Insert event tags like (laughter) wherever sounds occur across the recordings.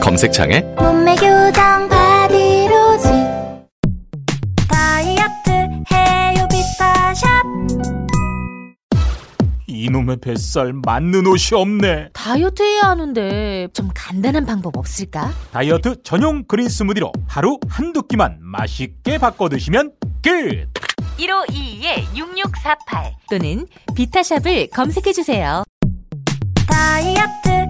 검색창에 몸매 교정 바디로직 다이어트 해요 비타샵 이놈의 뱃살 맞는 옷이 없네. 다이어트 해야 하는데 좀 간단한 방법 없을까? 다이어트 전용 그린 스무디로 하루 한두 끼만 맛있게 바꿔 드시면 끝. 1522-6648 또는 비타샵을 검색해 주세요. 다이어트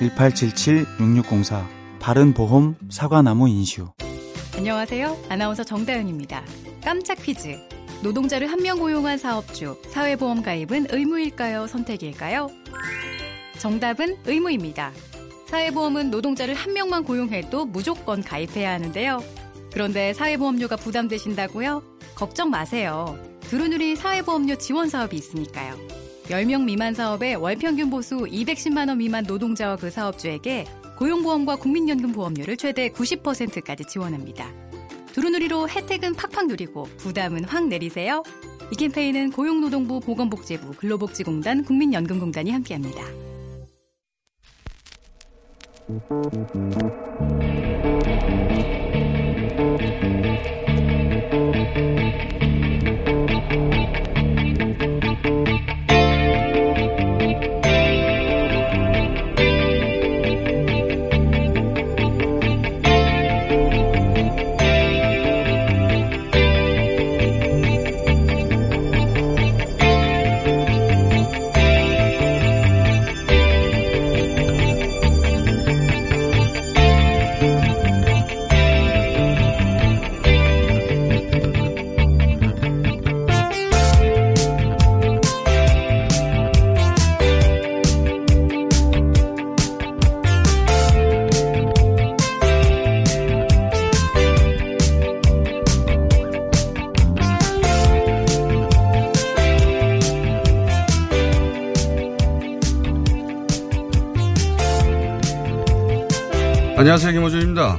1877-6604 바른보험 사과나무 인슈 안녕하세요. 아나운서 정다은입니다. 깜짝 퀴즈. 노동자를 한 명 고용한 사업주, 사회보험 가입은 의무일까요? 선택일까요? 정답은 의무입니다. 사회보험은 노동자를 한 명만 고용해도 무조건 가입해야 하는데요. 그런데 사회보험료가 부담되신다고요? 걱정 마세요. 두루누리 사회보험료 지원 사업이 있으니까요. 10명 미만 사업에 월평균 보수 210만 원 미만 노동자와 그 사업주에게 고용보험과 국민연금 보험료를 최대 90%까지 지원합니다. 두루누리로 혜택은 팍팍 누리고 부담은 확 내리세요. 이 캠페인은 고용노동부 보건복지부 근로복지공단 국민연금공단이 함께합니다. 안녕하세요. 김호준입니다.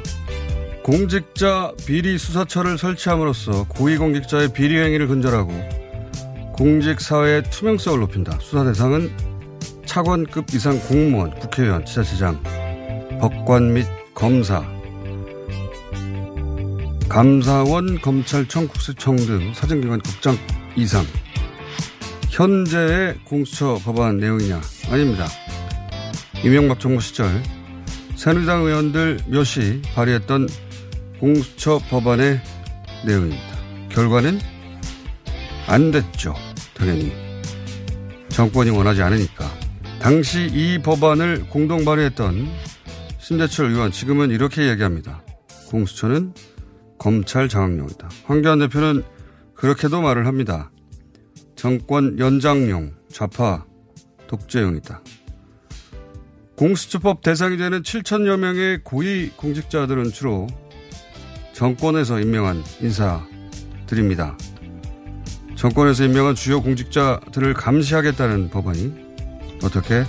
공직자 비리 수사처를 설치함으로써 고위공직자의 비리 행위를 근절하고 공직사회의 투명성을 높인다. 수사 대상은 차관급 이상 공무원, 국회의원, 지자체장, 법관 및 검사, 감사원, 검찰청, 국세청 등 사정기관 국장 이상. 현재의 공수처 법안 내용이냐? 아닙니다. 이명박 정부 시절 새누리당 의원들 몇이 발의했던 공수처 법안의 내용입니다. 결과는 안 됐죠. 당연히. 정권이 원하지 않으니까. 당시 이 법안을 공동 발의했던 신대철 의원 지금은 이렇게 얘기합니다. 공수처는 검찰 장악용이다. 황교안 대표는 그렇게도 말을 합니다. 정권 연장용, 좌파 독재용이다. 공수처법 대상이 되는 7천여 명의 고위 공직자들은 주로 정권에서 임명한 인사들입니다. 정권에서 임명한 주요 공직자들을 감시하겠다는 법안이 어떻게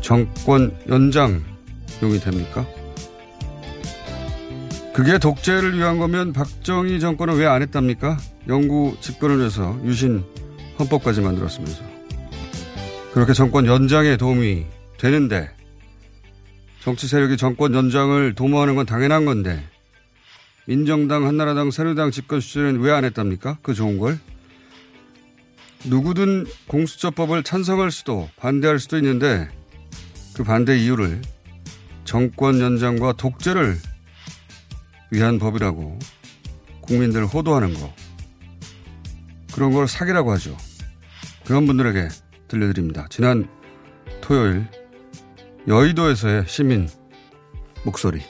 정권 연장용이 됩니까? 그게 독재를 위한 거면 박정희 정권은 왜 안 했답니까? 영구 집권을 위해서 유신 헌법까지 만들었으면서. 그렇게 정권 연장에 도움이 되는데 정치 세력이 정권 연장을 도모하는 건 당연한 건데 민정당, 한나라당, 새누리당 집권 시절에는 왜 안 했답니까? 그 좋은 걸. 누구든 공수처법을 찬성할 수도 반대할 수도 있는데 그 반대 이유를 정권 연장과 독재를 위한 법이라고 국민들을 호도하는 거 그런 걸 사기라고 하죠. 그런 분들에게 들려드립니다. 지난 토요일 여의도에서의 시민 목소리.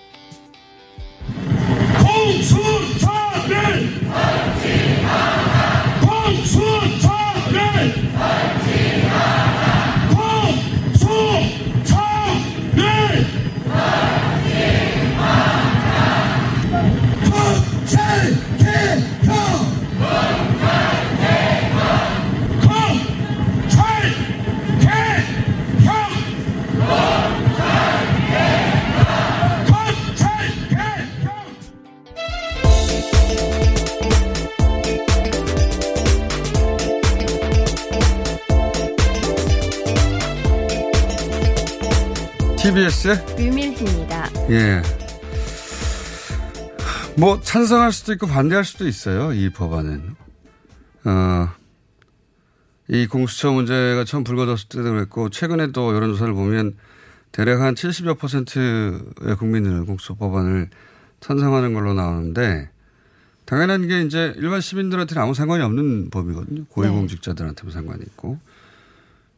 TBS의 류밀희입니다. 예. 뭐 찬성할 수도 있고 반대할 수도 있어요. 이 법안은. 어, 이 공수처 문제가 처음 불거졌을 때도 그랬고 최근에 또 여론조사를 보면 대략 한 70여 퍼센트의 국민을 공수처 법안을 찬성하는 걸로 나오는데 당연한 게 이제 일반 시민들한테는 아무 상관이 없는 법이거든요. 고위공직자들한테만 상관이 있고.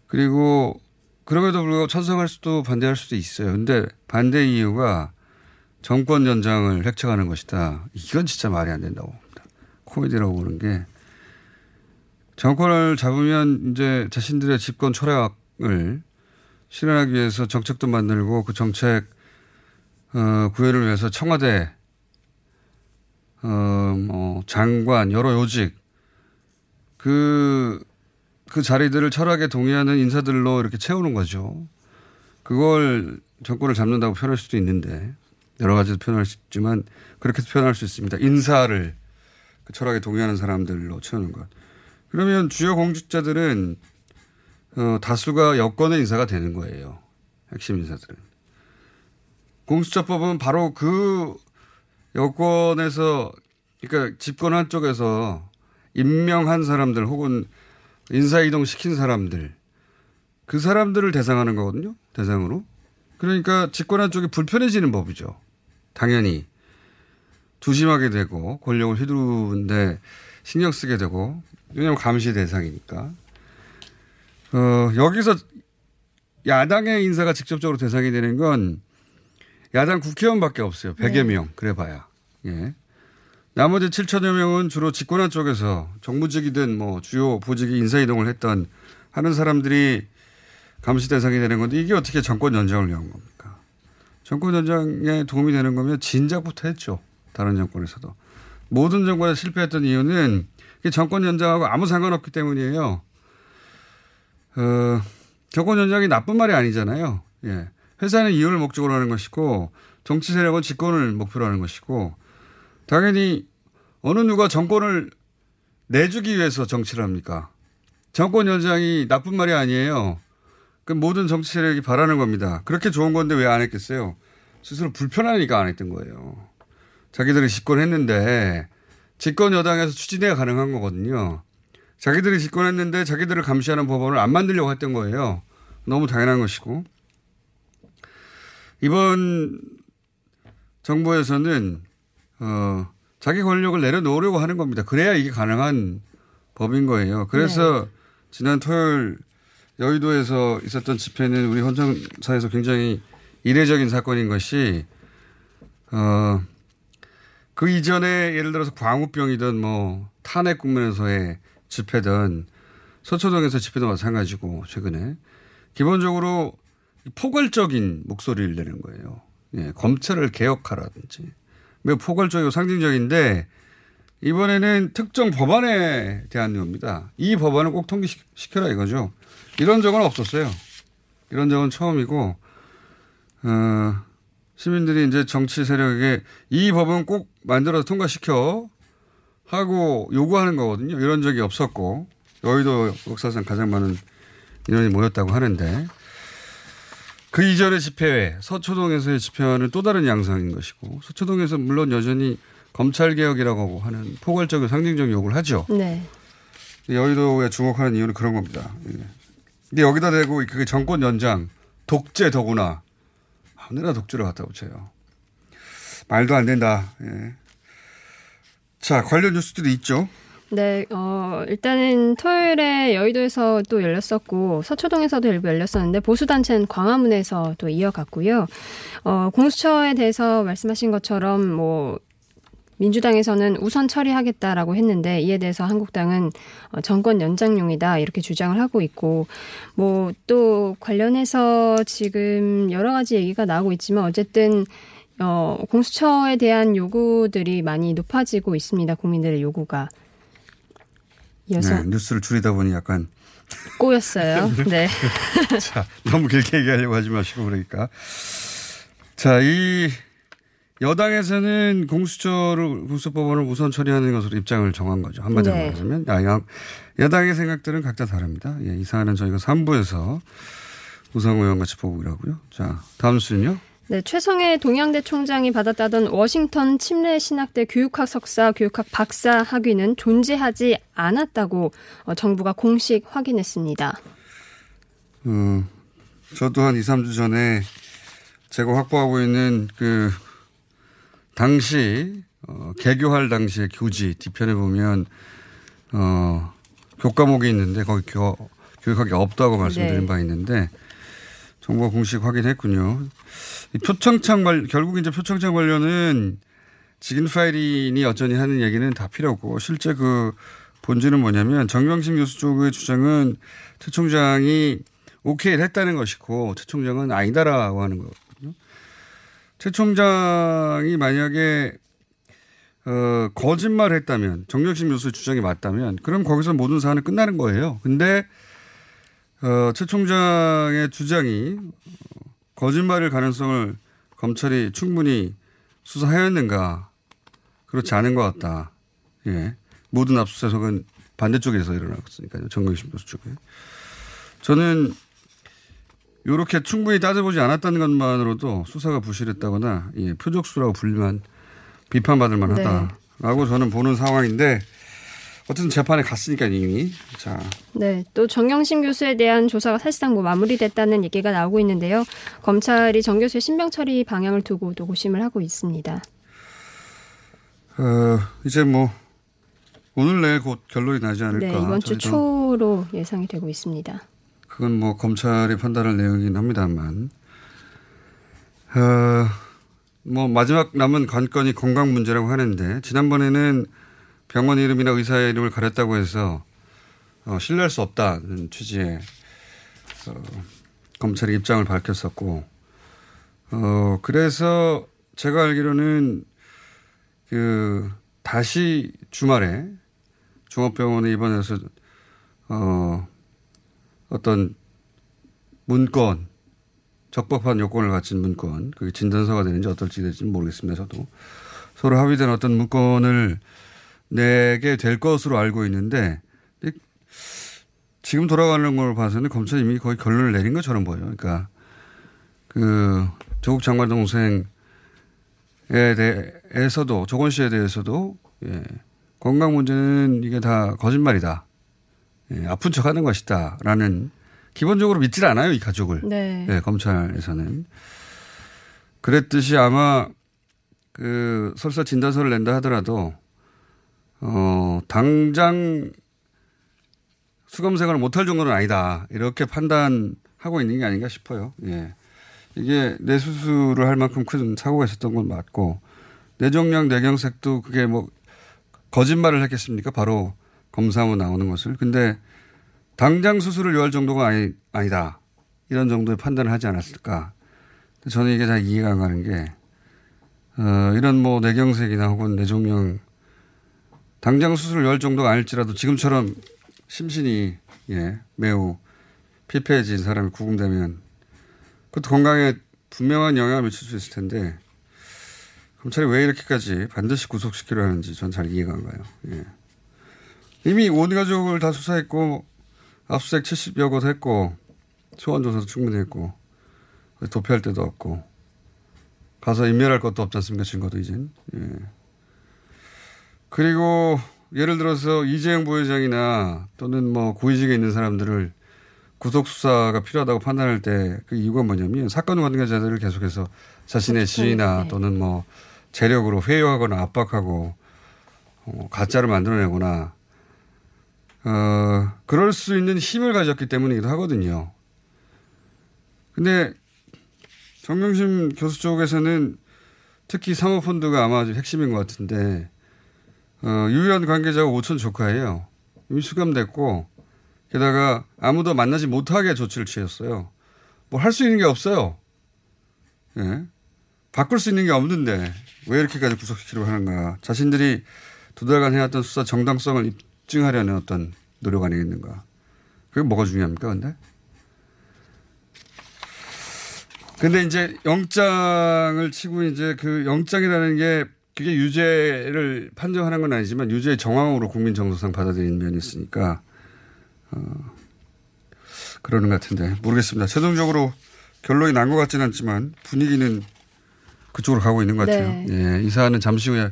그리고 그럼에도 불구하고 찬성할 수도 반대할 수도 있어요. 근데 반대 이유가 정권 연장을 획책하는 것이다. 이건 진짜 말이 안 된다고 봅니다. 코미디라고 보는 게 정권을 잡으면 이제 자신들의 집권 철학을 실현하기 위해서 정책도 만들고 그 정책 어, 구현을 위해서 청와대 어, 뭐 장관 여러 요직 그, 그 자리들을 철학에 동의하는 인사들로 이렇게 채우는 거죠. 그걸 정권을 잡는다고 표현할 수도 있는데 여러 가지로 표현할 수 있지만 그렇게 표현할 수 있습니다. 인사를 그 철학에 동의하는 사람들로 채우는 것. 그러면 주요 공직자들은 어, 다수가 여권의 인사가 되는 거예요. 핵심 인사들은. 공수처법은 바로 그 여권에서 그러니까 집권 한 쪽에서 임명한 사람들 혹은 인사이동 시킨 사람들 그 사람들을 대상하는 거거든요. 대상으로. 그러니까 집권한 쪽이 불편해지는 법이죠. 당연히. 조심하게 되고 권력을 휘두르는데 신경 쓰게 되고 왜냐하면 감시 대상이니까. 어, 여기서 야당의 인사가 직접적으로 대상이 되는 건 야당 국회의원밖에 없어요. 100여 네. 명. 그래 봐야. 예. 나머지 7천여 명은 주로 집권한 쪽에서 정무직이든 뭐 주요 보직이 인사이동을 했던 하는 사람들이 감시 대상이 되는 건데 이게 어떻게 정권 연장을 위한 겁니까? 정권 연장에 도움이 되는 거면 진작부터 했죠. 다른 정권에서도. 모든 정권에 실패했던 이유는 정권 연장하고 아무 상관없기 때문이에요. 어, 정권 연장이 나쁜 말이 아니잖아요. 예. 회사는 이윤을 목적으로 하는 것이고 정치 세력은 집권을 목표로 하는 것이고 당연히 어느 누가 정권을 내주기 위해서 정치를 합니까? 정권 연장이 나쁜 말이 아니에요. 그 모든 정치 세력이 바라는 겁니다. 그렇게 좋은 건데 왜 안 했겠어요? 스스로 불편하니까 안 했던 거예요. 자기들이 집권했는데 집권 여당에서 추진해야 가능한 거거든요. 자기들이 집권했는데 자기들을 감시하는 법원을 안 만들려고 했던 거예요. 너무 당연한 것이고. 이번 정부에서는 어, 자기 권력을 내려놓으려고 하는 겁니다. 그래야 이게 가능한 법인 거예요. 그래서 지난 토요일 여의도에서 있었던 집회는 우리 헌정사에서 굉장히 이례적인 사건인 것이 어, 그 이전에 예를 들어서 광우병이든 뭐 탄핵 국면에서의 집회든 서초동에서 집회도 마찬가지고 최근에 기본적으로 포괄적인 목소리를 내는 거예요. 예, 검찰을 개혁하라든지 매우 포괄적이고 상징적인데 이번에는 특정 법안에 대한 겁니다. 이 법안을 꼭 통과시켜라 이거죠. 이런 적은 없었어요. 이런 적은 처음이고 어, 시민들이 이제 정치 세력에게 이 법은 꼭 만들어서 통과시켜 하고 요구하는 거거든요. 이런 적이 없었고 여의도 역사상 가장 많은 인원이 모였다고 하는데 그 이전의 집회회 서초동에서의 집회와는 또 다른 양상인 것이고 서초동에서 물론 여전히 검찰 개혁이라고 하는 포괄적인 상징적 요구를 하죠. 네. 여의도에 주목하는 이유는 그런 겁니다. 예. 근데 여기다 대고 그게 정권 연장 독재 더구나 하늘나 독재를 갖다 붙여요. 말도 안 된다. 예. 자, 관련 뉴스들이 있죠. 네, 어, 일단은 토요일에 여의도에서 또 열렸었고, 서초동에서도 일부 열렸었는데, 보수단체는 광화문에서 또 이어갔고요. 어, 공수처에 대해서 말씀하신 것처럼, 뭐, 민주당에서는 우선 처리하겠다라고 했는데 이에 대해서 한국당은 어, 정권 연장용이다 이렇게 주장을 하고 있고 뭐 또 관련해서 지금 여러 가지 얘기가 나오고 있지만 어쨌든 어 공수처에 대한 요구들이 많이 높아지고 있습니다. 국민들의 요구가 이어서 네, 뉴스를 줄이다 보니 약간 꼬였어요. (laughs) 네. 자, 너무 길게 얘기하려고 하지 마시고 그러니까. 자, 이 여당에서는 공수처를 공수법원을 우선 처리하는 것으로 입장을 정한 거죠. 한마디로 네. 말하자면 야, 야, 여당의 생각들은 각자 다릅니다. 예, 이 사안은 저희가 3부에서 우상호 의원 같이 보고 이라고요. 자, 다음 수는요. 네, 최성해 동양대 총장이 받았다던 워싱턴 침례 신학대 교육학 석사, 교육학 박사 학위는 존재하지 않았다고 어, 정부가 공식 확인했습니다. 어, 저도 한 2, 3주 전에 제가 확보하고 있는 그 당시 어, 개교할 당시의 교지 뒤편에 보면 어, 교과목이 있는데 거기 교, 교육학이 없다고 말씀드린 네. 바 있는데 정부가 공식 확인했군요. 이 표창장 관 결국 이제 표창장 관련은 직인 파일인이 여전히 하는 얘기는 다 필요 없고 실제 그 본질은 뭐냐면 정경심 교수 쪽의 주장은 최 총장이 오케이를 했다는 것이고 최 총장은 아니다라고 하는 거거든요. 최 총장이 만약에 어, 거짓말을 했다면 정경심 교수의 주장이 맞다면 그럼 거기서 모든 사안은 끝나는 거예요. 근데 어, 최 총장의 주장이 어, 거짓말일 가능성을 검찰이 충분히 수사하였는가 그렇지 않은 것 같다. 예. 모든 압수수색은 반대쪽에서 일어났으니까요. 정경심 교수 쪽에. 저는 이렇게 충분히 따져보지 않았다는 것만으로도 수사가 부실했다거나 예, 표적수라고 불리만 비판받을 만하다라고 저는 보는 상황인데 어쨌든 재판에 갔으니까 이미 자 네, 또 정영심 교수에 대한 조사가 사실상 뭐 마무리됐다는 얘기가 나오고 있는데요. 검찰이 정 교수의 신병 처리 방향을 두고 또 고심을 하고 있습니다. 어, 이제 뭐 오늘 내일 곧 결론이 나지 않을까. 네, 이번 주 초로 예상이 되고 있습니다. 그건 뭐 검찰이 판단할 내용이긴 합니다만, 어, 뭐 마지막 남은 관건이 건강 문제라고 하는데 지난번에는 병원 이름이나 의사의 이름을 가렸다고 해서 어, 신뢰할 수 없다는 취지의 어, 검찰이 입장을 밝혔었고, 어, 그래서 제가 알기로는 그 다시 주말에 종합병원에 입원해서 어, 어떤 문건, 적법한 요건을 갖춘 문건, 그게 진단서가 되는지 어떨지 될지 모르겠습니다. 저도 서로 합의된 어떤 문건을 내게 될 것으로 알고 있는데 지금 돌아가는 걸 봐서는 검찰이 이미 거의 결론을 내린 것처럼 보여요. 그러니까 그 조국 장관 동생에 대해서도 조건 씨에 대해서도 예, 건강 문제는 이게 다 거짓말이다. 예, 아픈 척 하는 것이다라는 기본적으로 믿질 않아요, 이 가족을. 네. 예, 검찰에서는. 그랬듯이 아마 그 설사 진단서를 낸다 하더라도 어, 당장 수검생활을 못할 정도는 아니다. 이렇게 판단하고 있는 게 아닌가 싶어요. 예. 이게 뇌수술을 할 만큼 큰 사고가 있었던 건 맞고 뇌종양 뇌경색도 그게 뭐 거짓말을 했겠습니까? 바로 검사하면 나오는 것을. 근데 당장 수술을 요할 정도가 아니, 아니다. 이런 정도의 판단을 하지 않았을까. 저는 이게 잘 이해가 안 가는 게, 어, 이런 뭐 뇌경색이나 혹은 뇌종양 당장 수술을 요할 정도가 아닐지라도 지금처럼 심신이 예, 매우 피폐해진 사람이 구금되면 그것도 건강에 분명한 영향을 미칠 수 있을 텐데 검찰이 왜 이렇게까지 반드시 구속시키려 하는지 전 잘 이해가 안 가요. 예. 이미 온 가족을 다 수사했고 압수수색 70여 곳 했고 소환 조사도 충분히 했고 도피할 데도 없고 가서 인멸할 것도 없지 않습니까 증거도 이젠 예. 그리고 예를 들어서 이재용 부회장이나 또는 뭐 고위직에 있는 사람들을 구속 수사가 필요하다고 판단할 때 그 이유가 뭐냐면 사건 관계자들을 계속해서 자신의. 지위나 네. 또는 뭐 재력으로 회유하거나 압박하고 어, 가짜를 만들어내거나 어, 그럴 수 있는 힘을 가졌기 때문이기도 하거든요. 근데 정경심 교수 쪽에서는 특히 사모펀드가 아마 핵심인 것 같은데 어, 유일한 관계자가 오천 조카예요. 이미 수감됐고 게다가 아무도 만나지 못하게 조치를 취했어요. 뭘할수 있는 게 없어요. 예. 바꿀 수 있는 게 없는데 왜 이렇게까지 구속시키려고 하는가. 자신들이 두 달간 해왔던 수사 정당성을 입증하려는 어떤 노력 아니겠는가. 그게 뭐가 중요합니까, 근데? 근데 이제 영장을 치고 이제 그 영장이라는 게 그게 유죄를 판정하는 건 아니지만 유죄의 정황으로 국민 정서상 받아들이는 면이 있으니까 어, 그러는 것 같은데 모르겠습니다. 최종적으로 결론이 난 것 같지는 않지만 분위기는 그쪽으로 가고 있는 것 같아요. 네. 예, 이 사안은 잠시 후에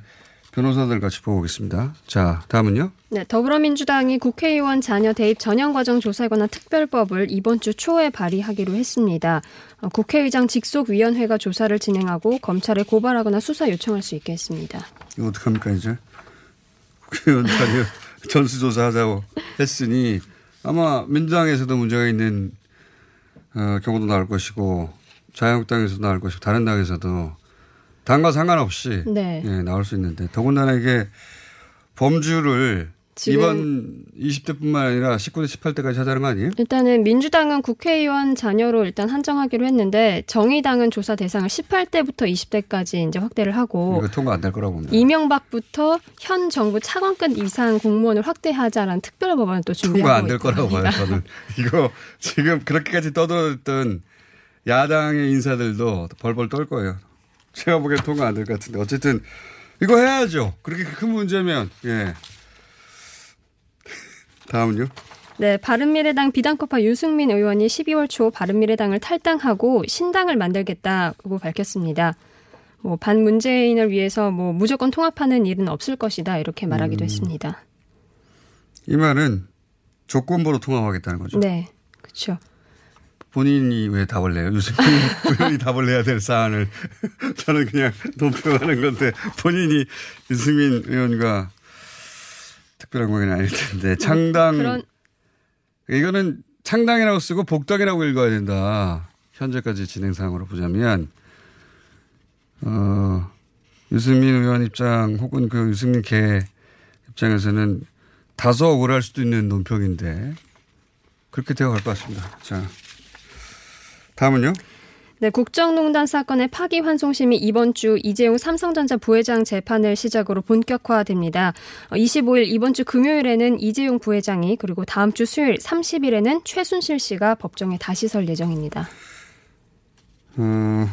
변호사들 같이 보고 오겠습니다. 자, 다음은요. 네, 더불어민주당이 국회의원 자녀 대입 전형 과정 조사에 관한 특별법을 이번 주 초에 발의하기로 했습니다. 어, 국회의장 직속위원회가 조사를 진행하고 검찰에 고발하거나 수사 요청할 수 있게 했습니다. 이거 어떡합니까, 이제? 국회의원 자료 (laughs) 전수조사하자고 했으니 아마 민주당에서도 문제가 있는 어, 경우도 나올 것이고 자유한국당에서도 나올 것이고 다른 당에서도 당과 상관없이 네. 예, 나올 수 있는데 더군다나 이게 범주를 이번 20대뿐만 아니라 19대 18대까지 하자는 거 아니에요? 일단은 민주당은 국회의원 자녀로 일단 한정하기로 했는데 정의당은 조사 대상을 18대부터 20대까지 이제 확대를 하고 이거 통과 안 될 거라고 봅니다. 이명박부터 현 정부 차관급 이상 공무원을 확대하자라는 특별 법안을 또 통과 준비하고 안될 거라고 봐요. 저는. (laughs) 이거 지금 그렇게까지 떠들었던 야당의 인사들도 벌벌 떨 거예요. 제가 보기엔 통과 안 될 것 같은데. 어쨌든 이거 해야죠. 그렇게 큰 문제면, 예. (laughs) 다음은요? 네, 바른미래당 비단코파 유승민 의원이 12월 초 바른미래당을 탈당하고 신당을 만들겠다고 밝혔습니다. 뭐 반문재인을 위해서 뭐 무조건 통합하는 일은 없을 것이다 이렇게 말하기도 음. 했습니다. 이 말은 조건부로 통합하겠다는 거죠. 네, 그렇죠. 본인이 왜 답을 내요? 유승민 의원이 (laughs) 답을 내야 될 사안을 (laughs) 저는 그냥 논평하는 건데 본인이 유승민 의원과 특별한 관계는 아닐 텐데 창당 그런 이거는 창당이라고 쓰고 복당이라고 읽어야 된다. 현재까지 진행 상황으로 보자면 어 유승민 의원 입장 혹은 그 유승민 개 입장에서는 다소 억울할 수도 있는 논평인데 그렇게 되어 갈 것 같습니다. 자 다음은요. 네, 국정농단 사건의 파기환송심이 이번 주 이재용 삼성전자 부회장 재판을 시작으로 본격화됩니다. 어, 25일 이번 주 금요일에는 이재용 부회장이 그리고 다음 주 수요일 30일에는 최순실 씨가 법정에 다시 설 예정입니다. 어,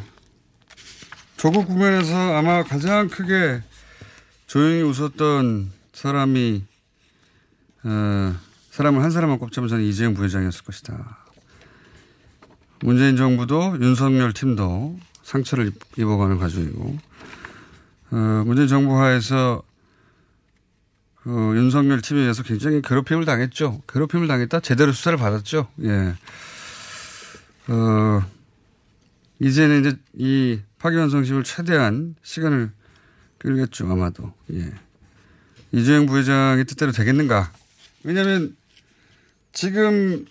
조국 국면에서 아마 가장 크게 조용히 웃었던 사람이 어, 사람을 한 사람만 꼽자면 저는 이재용 부회장이었을 것이다. 문재인 정부도 윤석열 팀도 상처를 입- 입어가는 과정이고 어, 문재인 정부 하에서 그 윤석열 팀에 의해서 굉장히 괴롭힘을 당했죠. 괴롭힘을 당했다. 제대로 수사를 받았죠. 예. 어, 이제는 이제 이 파기환송심을 최대한 시간을 끌겠죠, 아마도. 예. 이재용 부회장의 뜻대로 되겠는가? 왜냐하면 지금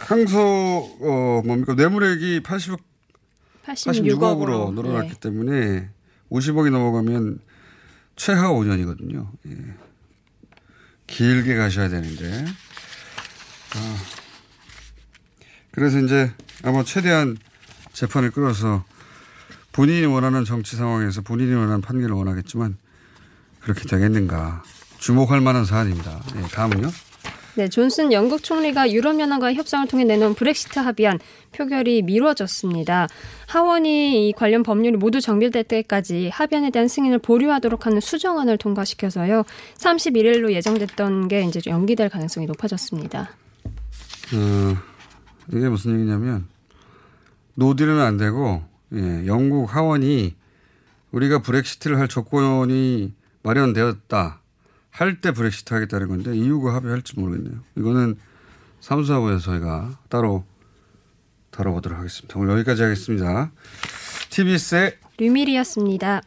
항소 어 뭡니까 뇌물액이 80억 86억으로 86억으로 늘어났기 때문에 50억이 넘어가면 최하 5년이거든요. 예. 길게 가셔야 되는데. 아. 그래서 이제 아마 최대한 재판을 끌어서 본인이 원하는 정치 상황에서 본인이 원하는 판결을 원하겠지만 그렇게 되겠는가. 주목할 만한 사안입니다. 예, 다음은요. 네, 존슨 영국 총리가 유럽연합과의 협상을 통해 내놓은 브렉시트 합의안 표결이 미뤄졌습니다. 하원이 이 관련 법률이 모두 정비될 때까지 합의안에 대한 승인을 보류하도록 하는 수정안을 통과시켜서요. 31일로 예정됐던 게 이제 연기될 가능성이 높아졌습니다. 어, 이게 무슨 얘기냐면 노딜은 안 되고 예, 영국 하원이 우리가 브렉시트를 할 조건이 마련되었다. 할 때 브렉시트 하겠다는 건데 이유가 합의할지 모르겠네요. 이거는 사무사부에서 저희가 따로 다뤄보도록 하겠습니다. 오늘 여기까지 하겠습니다. TBS의 류밀이었습니다.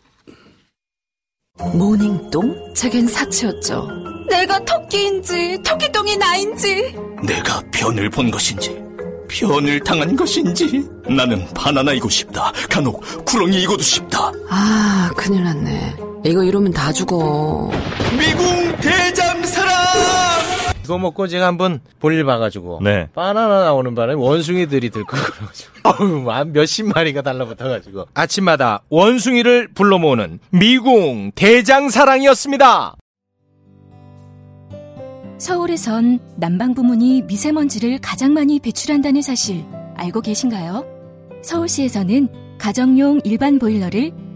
모닝똥? 제겐 사치였죠. 내가 토끼인지 토끼똥이 나인지 내가 변을 본 것인지 변을 당한 것인지 나는 바나나이고 싶다. 간혹 구렁이이고도 싶다. 아, 큰일 났네. 이거 이러면 다 죽어. 미궁 대장사랑! 이거 먹고 제가 한번 볼일 봐가지고 네. 바나나 나오는 바람에 원숭이들이 들고 그래가지고 (laughs) 어우 한 몇십 마리가 달라붙어가지고 아침마다 원숭이를 불러 모으는 미궁 대장사랑이었습니다. 서울에선 난방 부문이 미세먼지를 가장 많이 배출한다는 사실 알고 계신가요? 서울시에서는 가정용 일반 보일러를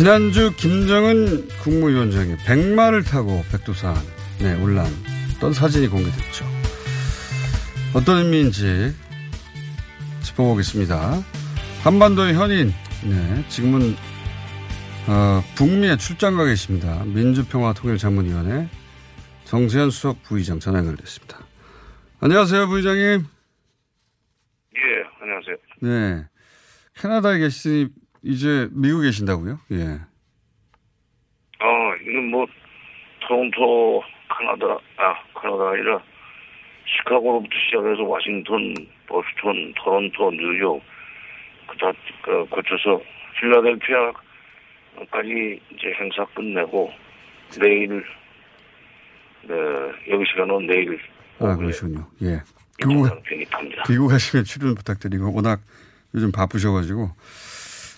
지난주 김정은 국무위원장이 백마를 타고 백두산에 올랐던 사진이 공개됐죠. 어떤 의미인지 짚어보겠습니다. 한반도의 현인, 네, 지금은 어, 북미에 출장 가 계십니다. 민주평화통일자문위원회 정세현 수석 부의장 전화 연결됐습니다. 안녕하세요, 부의장님. 예, 안녕하세요. 네. 캐나다에 계시니 이제 미국에 계신다고요? 예. 어, 이건 뭐, 토론토, 카나다, 아, 카나다 아니라, 시카고로부터 시작해서 워싱턴, 보스턴, 토론토, 뉴욕, 그다, 그, 거쳐서 필라델피아까지 이제 행사 끝내고, 내일, 네, 여기 시간은 내일. 아, 그러시군요. 예. 귀국. 귀국하시면 출연 부탁드리고, 워낙 요즘 바쁘셔가지고.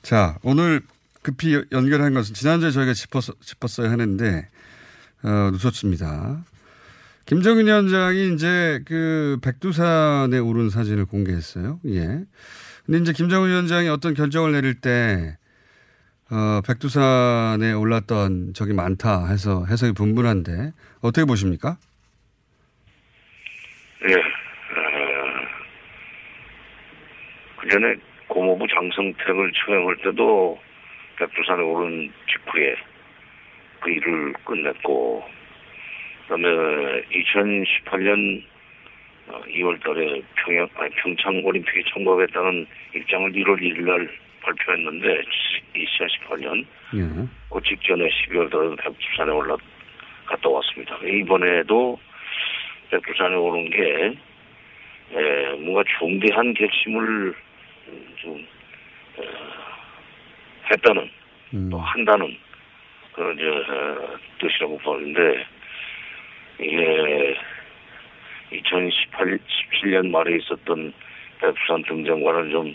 자, 오늘 급히 연결한 것은 지난주에 저희가 짚었, 짚었어야 하는데, 어, 놓쳤습니다. 김정은 위원장이 이제 그 백두산에 오른 사진을 공개했어요. 예. 근데 이제 김정은 위원장이 어떤 결정을 내릴 때, 어, 백두산에 올랐던 적이 많다 해서 해석이 분분한데, 어떻게 보십니까? 예, 어, 그 전에 고모부 장성택을 처형할 때도 백두산에 오른 직후에 그 일을 끝냈고, 그 다음에 2018년 2월 달에 평양, 아니, 평창 올림픽에 참가하겠다는 입장을 1월 1일 날 발표했는데, 2018년, 예. 그 직전에 12월 달에 백두산에 올라 갔다 왔습니다. 이번에도 백두산에 오른 게, 에, 뭔가 중대한 결심을 좀 어, 했다는 또 한다는 그런 이제 어, 뜻이라고 보는데 이게 2018 17년 말에 있었던 백두산 등장과는 좀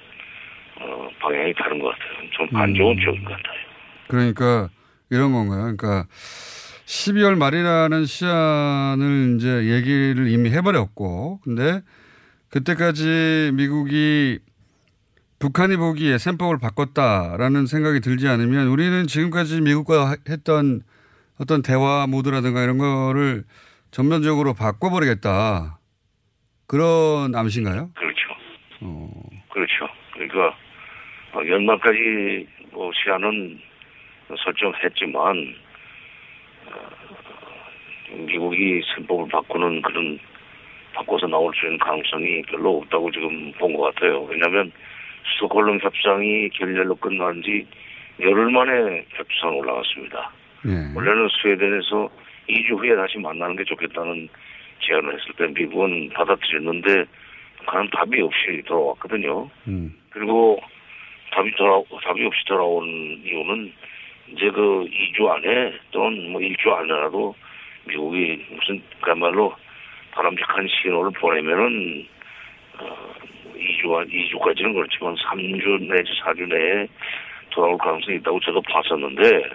어, 방향이 다른 것 같아요. 좀안 좋은 쪽인 것 같아요. 그러니까 이런 건가요? 그러니까 12월 말이라는 시한을 이제 얘기를 이미 해버렸고, 근데 그때까지 미국이 북한이 보기에 셈법을 바꿨다라는 생각이 들지 않으면 우리는 지금까지 미국과 했던 어떤 대화 모드라든가 이런 거를 전면적으로 바꿔버리겠다. 그런 암시인가요? 그렇죠. 그렇죠. 그러니까 어, 연말까지 뭐 시한은 설정했지만 어, 미국이 선법을 바꾸는 그런 바꿔서 나올 수 있는 가능성이 별로 없다고 지금 본 것 같아요. 왜냐하면 스톡홀름 협상이 결렬로 끝난 지 열흘 만에 협상 올라갔습니다. 원래는 스웨덴에서 2주 후에 다시 만나는 게 좋겠다는 제안을 했을 때 미국은 받아들였는데 북한은 답이 없이 돌아왔거든요. 그리고 답이 돌아 답이 없이 돌아온 이유는 이제 그 2주 안에 또는 뭐 1주 안에라도 미국이 무슨 그야말로 바람직한 신호를 보내면은 어 2주 2주까지는 그렇지만 3주 내지 4주 내에 돌아올 가능성이 있다고 저도 봤었는데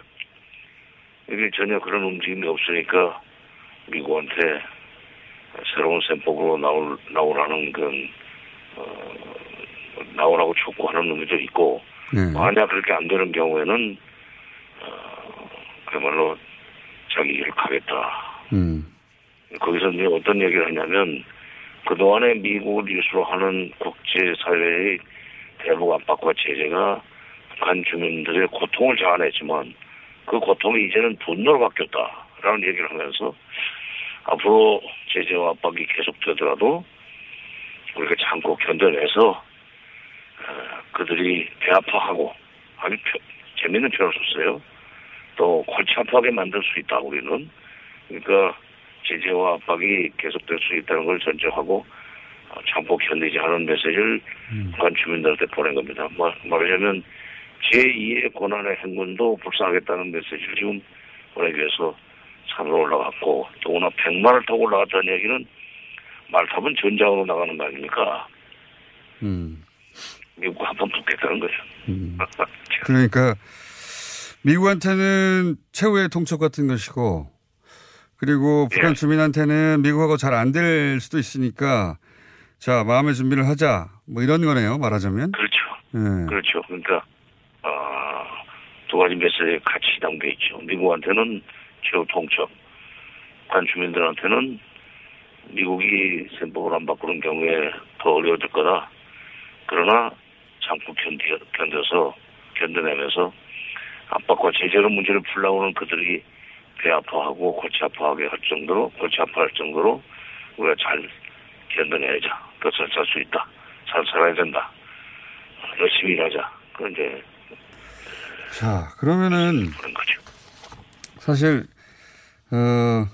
이게 전혀 그런 움직임이 없으니까 미국한테 새로운 셈법으로 나올 나오라는 그런 어, 나오라고 촉구하는 의미도 있고 만약 그렇게 안 되는 경우에는 어, 그야말로 자기 일을 가겠다. 거기서 이제 어떤 얘기를 하냐면 그동안에 미국을 이수로 하는 국제사회의 대북 압박과 제재가 북한 주민들의 고통을 자아냈지만 그 고통이 이제는 분노로 바뀌었다라는 얘기를 하면서 앞으로 제재와 압박이 계속되더라도 우리가 참고 견뎌내서 어, 그들이 배 아파하고 아주 표- 재밌는 표현을 썼어요. 또 골치 아파하게 만들 수 있다 우리는 그러니까 제재와 압박이 계속될 수 있다는 걸 전제하고 어, 참고 견디지 않은 메시지를 북한 주민들한테 보낸 겁니다. 말, 말하자면 제2의 고난의 행군도 불쌍하겠다는 메시지를 지금 보내기 위해서 산으로 올라갔고 더구나 백마를 타고 올라갔다는 얘기는 말탑은 전장으로 나가는 거 아닙니까? 미국 한번 붙겠다는 거죠. (laughs) 그러니까 미국한테는 최후의 통첩 같은 것이고 그리고 예. 북한 주민한테는 미국하고 잘 안 될 수도 있으니까 자 마음의 준비를 하자 뭐 이런 거네요 말하자면 그렇죠. 예. 그렇죠. 그러니까 어, 두 가지 메시지 같이 담겨 있죠. 미국한테는 최후 통첩, 북한 주민들한테는 미국이 셈법을 안 바꾸는 경우에 더 어려워질 거다. 그러나 참고 견디, 견뎌서 견뎌내면서 압박과 제재로 문제를 풀라고는 그들이 배 아파하고 골치 아파하게 할 정도로 골치 아파할 정도로 우리가 잘 견뎌내야자. 그잘 살 수 있다. 잘 살아야 된다. 열심히 일하자. 그런 이제 자 그러면은 사실 어,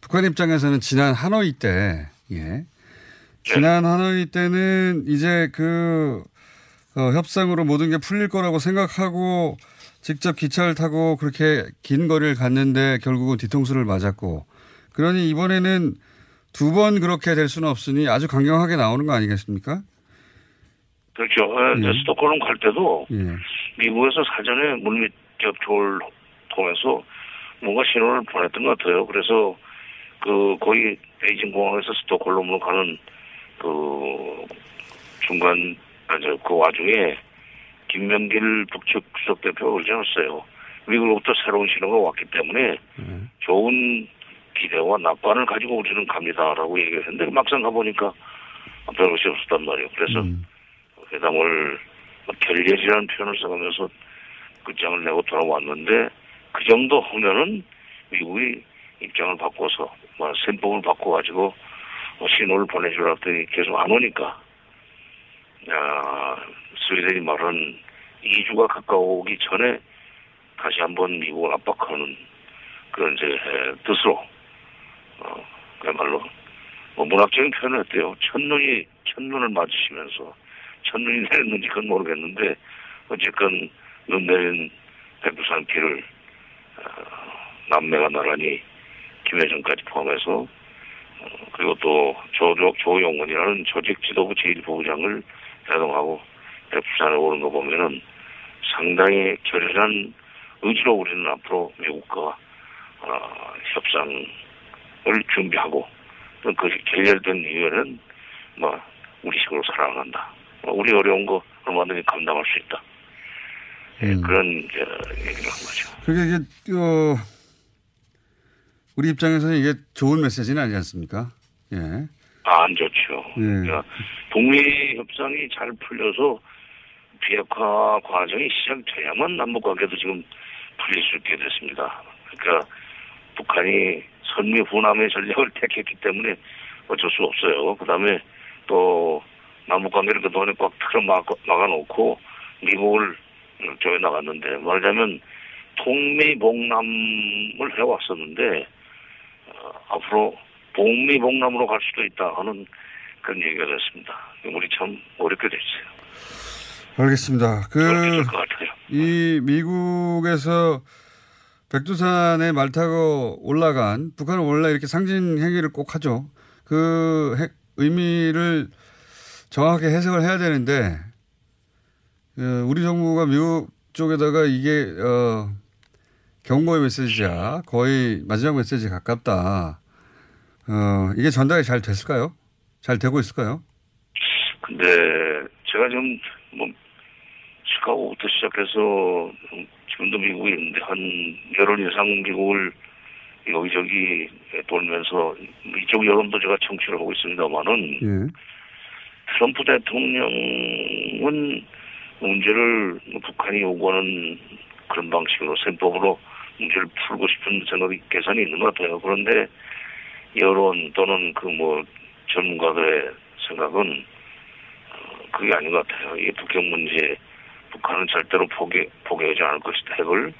북한 입장에서는 지난 하노이 때 예. 지난 하노이 때는 이제 그 어, 협상으로 모든 게 풀릴 거라고 생각하고 직접 기차를 타고 그렇게 긴 거리를 갔는데 결국은 뒤통수를 맞았고 그러니 이번에는 두 번 그렇게 될 수는 없으니 아주 강경하게 나오는 거 아니겠습니까? 그렇죠. 어, 이제 스톡홀름 갈 때도 예. 미국에서 사전에 물밑 접촉을 통해서 뭔가 신호를 보냈던 것 같아요. 그래서 그 거의 베이징 공항에서 스톡홀름으로 가는 그 중간 아저 그 와중에 김명길 북측 수석 대표가 그러지 않았어요. 미국으로부터 새로운 신호가 왔기 때문에 좋은 기대와 낙관을 가지고 우리는 갑니다라고 얘기를 했는데 막상 가보니까 별 것이 없었단 말이에요. 그래서 회담을 뭐 결례지라는 표현을 써가면서 끝장을 내고 돌아왔는데 그 정도 하면은 미국이 입장을 바꿔서 뭐 셈법을 바꿔가지고 뭐 신호를 보내주라 했더니 계속 안 오니까 야, 스웨덴이 말은 2주가 가까워오기 전에 다시 한번 미국을 압박하는 그런 이제 뜻으로 어, 그야말로 뭐 문학적인 표현을 했대요. 첫눈이 첫눈을 맞으시면서 첫눈이 내렸는지 그건 모르겠는데 어쨌건 눈 내린 백두산 길을 어, 남매가 나란히 김혜정까지 포함해서 어, 그리고 또 조조 조용원이라는 조직 지도부 제1부부장을 대동하고 백두산에 오른 거 보면은 상당히 결연한 의지로 우리는 앞으로 미국과 어, 협상을 준비하고 또 그것이 결렬된 이유에는 뭐 우리식으로 살아간다. 뭐 우리 어려운 거 얼마든지 감당할 수 있다. 예, 그런 이제 얘기를 한 거죠. 그게 이게 어, 우리 입장에서는 이게 좋은 메시지는 아니지 않습니까? 예. 아, 안 좋죠. 예. 그러니까 북미 협상이 잘 풀려서 비핵화 과정이 시작돼야만 남북 관계도 지금 풀릴 수 있게 됐습니다. 그러니까 북한이 선미 후남의 전략을 택했기 때문에 어쩔 수 없어요. 그 다음에 또 남북 관계를 그동안에 꽉 틀어 막, 막아놓고 미국을 조여 나갔는데 말하자면 통미봉남을 해왔었는데 어, 앞으로 복미복남으로 갈 수도 있다 하는 그런 얘기가 됐습니다. 우리 참 어렵게 됐어요. 알겠습니다. 그. 이 미국에서 백두산에 말 타고 올라간 북한은 원래 이렇게 상징 행위를 꼭 하죠. 그 핵- 의미를 정확하게 해석을 해야 되는데 어, 우리 정부가 미국 쪽에다가 이게 어, 경고의 메시지야 거의 마지막 메시지에 가깝다. 어, 이게 전달이 잘 됐을까요? 잘 되고 있을까요? 근데 제가 뭐 시카고부터 시작해서 지금도 미국에 있는데 한 열흘 이상 미국을 여기저기 돌면서 이쪽 여론도 제가 청취를 하고 있습니다만은 예. 트럼프 대통령은 문제를 북한이 요구하는 그런 방식으로 셈법으로 문제를 풀고 싶은 생각이 개선이 있는 것 같아요. 그런데 여론 또는 그 뭐 전문가들의 생각은 어, 그게 아닌 것 같아요. 이게 북핵 문제, 북한은 절대로 포기, 포기하지 않을 것이다. 핵을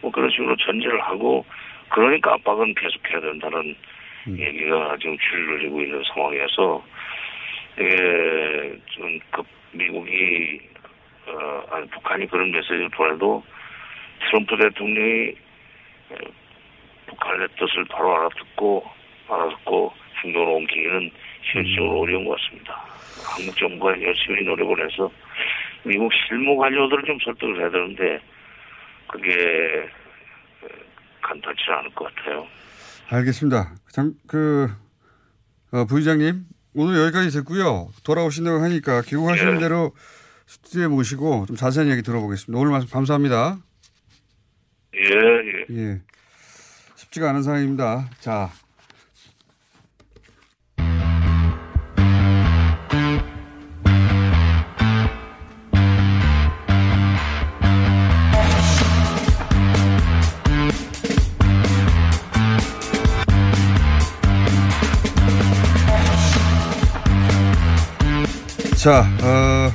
뭐 그런 식으로 전제를 하고 그러니까 압박은 계속해야 된다는 얘기가 지금 줄어들고 있는 상황이어서 이게 지금 그 미국이 어, 아니 북한이 그런 메시지를 보내도 트럼프 대통령이 어, 북한의 뜻을 바로 알아듣고 알아듣고 행동을 옮기기는 현실적으로 어려운 것 같습니다. 한국 정부가 열심히 노력을 해서 미국 실무 관료들을 좀 설득을 해야 되는데 그게 어, 간단치 않을 것 같아요. 알겠습니다. 참, 그, 어, 부의장님, 오늘 여기까지 됐고요. 돌아오신다고 하니까 귀국하시는 예. 대로 스튜디오에 모시고 좀 자세한 얘기 들어보겠습니다. 오늘 말씀 감사합니다. 예, 예. 예. 쉽지가 않은 상황입니다. 자. 자, 어,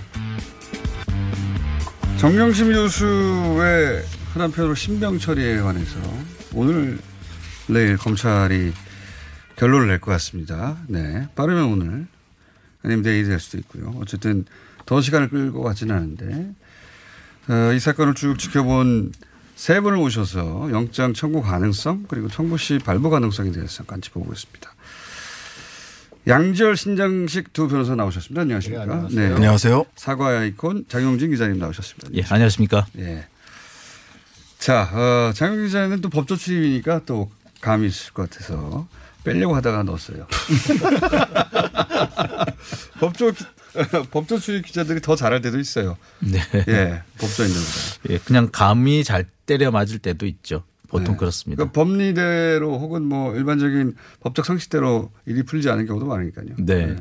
정경심 교수의 흔한 표현으로 신병 처리에 관해서 오늘 내일 검찰이 결론을 낼 것 같습니다. 네. 빠르면 오늘 아니면 내일 될 수도 있고요. 어쨌든 더 시간을 끌것 같지는 않은데 어, 이 사건을 쭉 지켜본 세 분을 모셔서 영장 청구 가능성 그리고 청구 시 발부 가능성에 대해서 같이 보고 있습니다. 양지열 신장식 두 변호사 나오셨습니다. 안녕하십니까? 네, 안녕하세요. 안녕하세요. 사과의 아이콘 장용진 기자님 나오셨습니다. 예, 안녕하십니까? 예. 자, 어, 장용진 기자는 또 법조 출입이니까 또 감이 있을 것 같아서 빼려고 하다가 넣었어요. (laughs) 법조, 기- (laughs) 법조 출입 기자들이 더 잘할 때도 있어요. 네. 예, 법조인들보다. 예, 그냥 감이 잘 때려 맞을 때도 있죠. 보통 네. 그렇습니다. 그러니까 법리대로 혹은 뭐 일반적인 법적 상식대로 일이 풀리지 않은 경우도 많으니까요. 네.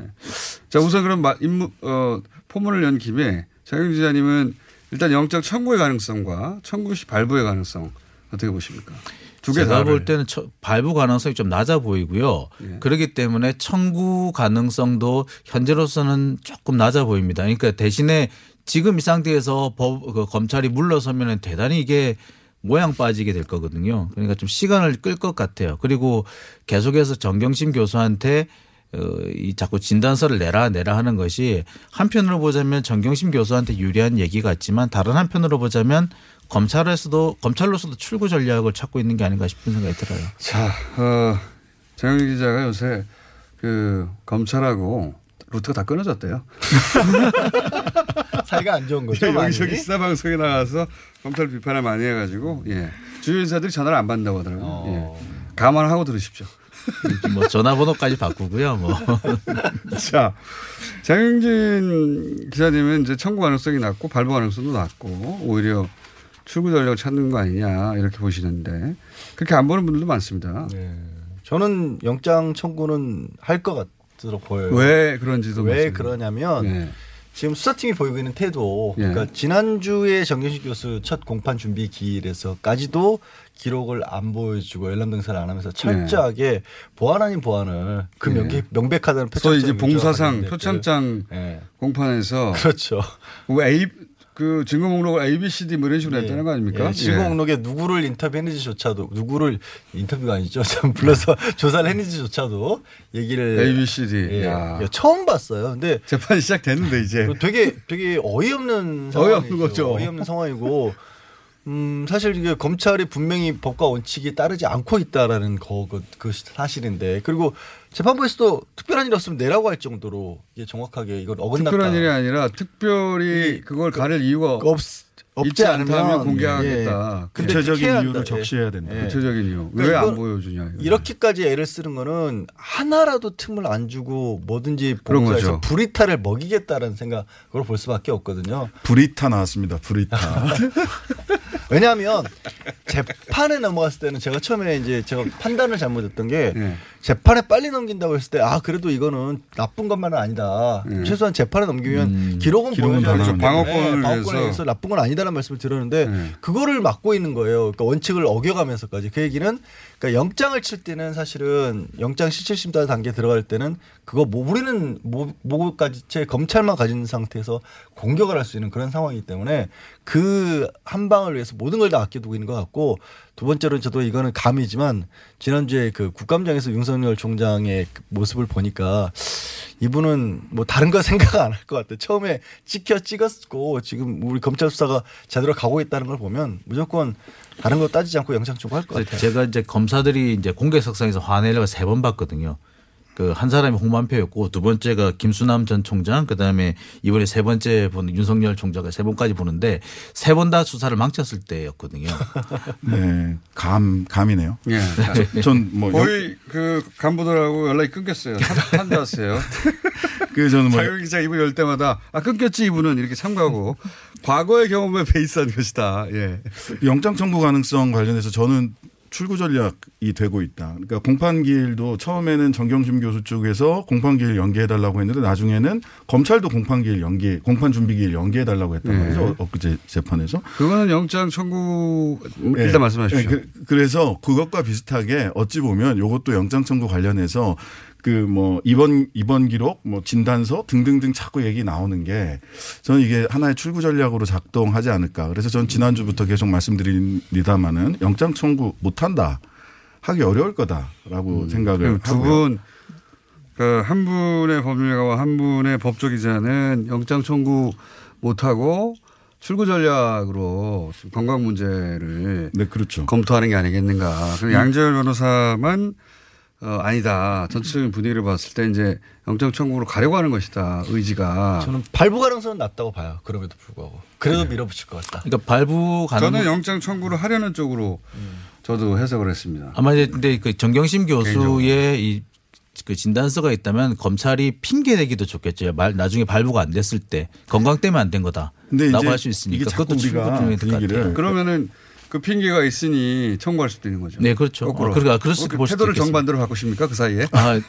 자, 우선 그럼 마- 임무, 어, 포문을 연 김에 장영 기자님은 일단 영장 청구의 가능성과 청구 시 발부의 가능성 어떻게 보십니까? 두개 제가 다. 볼 때는 처- 발부 가능성이 좀 낮아 보이고요. 예. 그렇기 때문에 청구 가능성도 현재로서는 조금 낮아 보입니다. 그러니까 대신에 지금 이 상태에서 법, 그 검찰이 물러서면 대단히 이게 모양 빠지게 될 거거든요. 그러니까 좀 시간을 끌 것 같아요. 그리고 계속해서 정경심 교수한테 어, 이 자꾸 진단서를 내라 내라 하는 것이 한편으로 보자면 정경심 교수한테 유리한 얘기 같지만 다른 한편으로 보자면 검찰에서도 검찰로서도 출구 전략을 찾고 있는 게 아닌가 싶은 생각이 들어요. 자, 어, 장영 기자가 요새 그 검찰하고 루트가 다 끊어졌대요. (laughs) 사이가 안 좋은 거죠. 여기저기 많이? 시사 방송에 나가서 검찰 비판을 많이 해가지고 예 주요 인사들이 전화를 안 받는다고 하더라고요. 어. 예. 감안하고 들으십시오. 뭐 전화번호까지 바꾸고요. 뭐. (laughs) 자, 장영진 기자님은 이제 청구 가능성이 낮고 발부 가능성도 낮고 오히려 출구 전략을 찾는 거 아니냐 이렇게 보시는데 그렇게 안 보는 분들도 많습니다. 저는 영장 청구는 할 것 같 도록 보여요. 왜 그런지도 왜 말씀해 그러냐면 예. 지금 수사팀이 보이고 있는 태도, 예. 그러니까 지난주에 정경식 교수 첫 공판 준비 기일에서까지도 기록을 안 보여주고 열람 등사를 안 하면서 철저하게 보안 아닌 보안을 그 예. 명백, 명백하다는 표창장 소위 이제 봉사상 표창장 공판에서 (laughs) 그렇죠. 뭐 A 그 증거 목록을 A, B, C, D 뭐 이런 식으로 했다는 거 아닙니까? 예, 증거 목록에 누구를 인터뷰했는지조차도 누구를 인터뷰가 아니죠. (laughs) 참 불러서 조사를 했는지조차도 얘기를 A, B, C, D. 예, 야. 예, 처음 봤어요. 근데 재판이 시작됐는데 이제 되게 되게 어이없는 (laughs) 어이없는 상황이죠. 거죠. 어이없는 상황이고 음, 사실 이게 검찰이 분명히 법과 원칙이 따르지 않고 있다라는 거, 그, 그 사실인데 그리고 재판부에서도 특별한 일 없으면 내라고 할 정도로 이게 정확하게 이건 어긋났다. 특별한 일이 아니라 특별히 그걸 가릴 이유가 없, 없지 않으면 공개하겠다. 예. 근데 구체적인 이유를 한다. 적시해야 된다. 예. 구체적인 이유. 그러니까 왜안 이건 보여주냐. 이거. 이렇게까지 애를 쓰는 거는 하나라도 틈을 안 주고 뭐든지 거죠. 불이타를 먹이겠다는 생각으로 볼 수밖에 없거든요. 브리타 나왔습니다. 브리타. (laughs) 왜냐하면 재판에 넘어갔을 때는 제가 처음에 이제 제가 판단을 잘못했던 게 예. 재판에 빨리 넘긴다고 했을 때 아 그래도 이거는 나쁜 것만은 아니다. 예. 최소한 재판에 넘기면 기록은 기록은 보여줘야 방어권을 네, 방어권에 위해서. 예. 의해서 나쁜 건 아니다라는 말씀을 드렸는데 그거를 막고 있는 거예요. 그러니까 원칙을 어겨가면서까지 그 얘기는 그러니까 영장을 칠 때는 사실은 영장 실질심사 단계 들어갈 때는 그거 뭐 우리는 뭐 뭐까지 제 검찰만 가진 상태에서 공격을 할 수 있는 그런 상황이기 때문에 그 한 방을 위해서 모든 걸 다 아껴두고 있는 것 같고 두 번째로는 저도 이거는 감이지만 지난주에 그 국감장에서 윤석열 총장의 그 모습을 보니까 이분은 뭐 다른 거 생각 안 할 것 같아요. 처음에 찍혀 찍었고 지금 우리 검찰 수사가 제대로 가고 있다는 걸 보면 무조건 다른 거 따지지 않고 영장 청구할 것 같아요. 제가 이제 검사들이 이제 공개석상에서 화내려고 세 번 봤거든요. 그 한 사람이 홍만표였고 두 번째가 김수남 전 총장 그다음에 이번에 세 번째 보는 윤석열 총장을 세 번까지 보는데 세 번 다 수사를 망쳤을 때였거든요. (laughs) 네, 감 감이네요. 예. 전뭐 거의 그 간부들하고 연락이 끊겼어요. 한자세요 (laughs) 그 저는 뭐 자유 기자 입을 열 때마다 아 끊겼지 이분은 이렇게 참고하고 과거의 경험에 (laughs) 베이스한 것이다. 예. 영장 청구 가능성 관련해서 저는 출구 전략이 되고 있다. 그러니까 공판기일도 처음에는 정경심 교수 쪽에서 공판기일 연기해달라고 했는데 나중에는 검찰도 공판기일 연기, 공판 준비기일 연기해달라고 했단 네. 말이죠. 엊그제 재판에서. 그거는 영장 청구 네. 일단 말씀하십시오. 네, 그, 래서 그것과 비슷하게 어찌 보면 이것도 영장 청구 관련해서 그 뭐 입원 입원 기록 뭐 진단서 등등등 자꾸 얘기 나오는 게 저는 이게 하나의 출구 전략으로 작동하지 않을까. 그래서 전 지난주부터 계속 말씀드립니다마는 영장 청구 못 한다. 하기 어려울 거다라고 생각을 음. 두 하고요. 분, 그 한 분의 법률가와 한 분의 법조기자는 영장 청구 못 하고 출구 전략으로 건강 문제를 네, 그렇죠. 검토하는 게 아니겠는가. 그럼 양재열 변호사만 어, 아니다. 전체적인 분위기를 봤을 때 이제 영장 청구로 가려고 하는 것이다. 의지가. 저는 발부 가능성은 낮다고 봐요. 그럼에도 불구하고 그래도 밀어붙일 것 같다. 그러니까 발부 가능 저는 영장 청구를 하려는 쪽으로 저도 해석을 했습니다. 아마 이제 근데 그 정경심 개인적으로. 교수의 이그 진단서가 있다면 검찰이 핑계 대기도 좋겠죠. 말 나중에 발부가 안 됐을 때 건강 때문에 안 된 거다라고 할 수 있으니까 그것도 중에 될것 같아요. 그러면은 그 핑계가 있으니 청구할 수도 있는 거죠. 네, 그렇죠. 거꾸로. 어, 그러니까 그럴 수 어, 그볼 수도 태도를 있겠습니다. 정반대로 바꾸십니까 그 사이에? 아,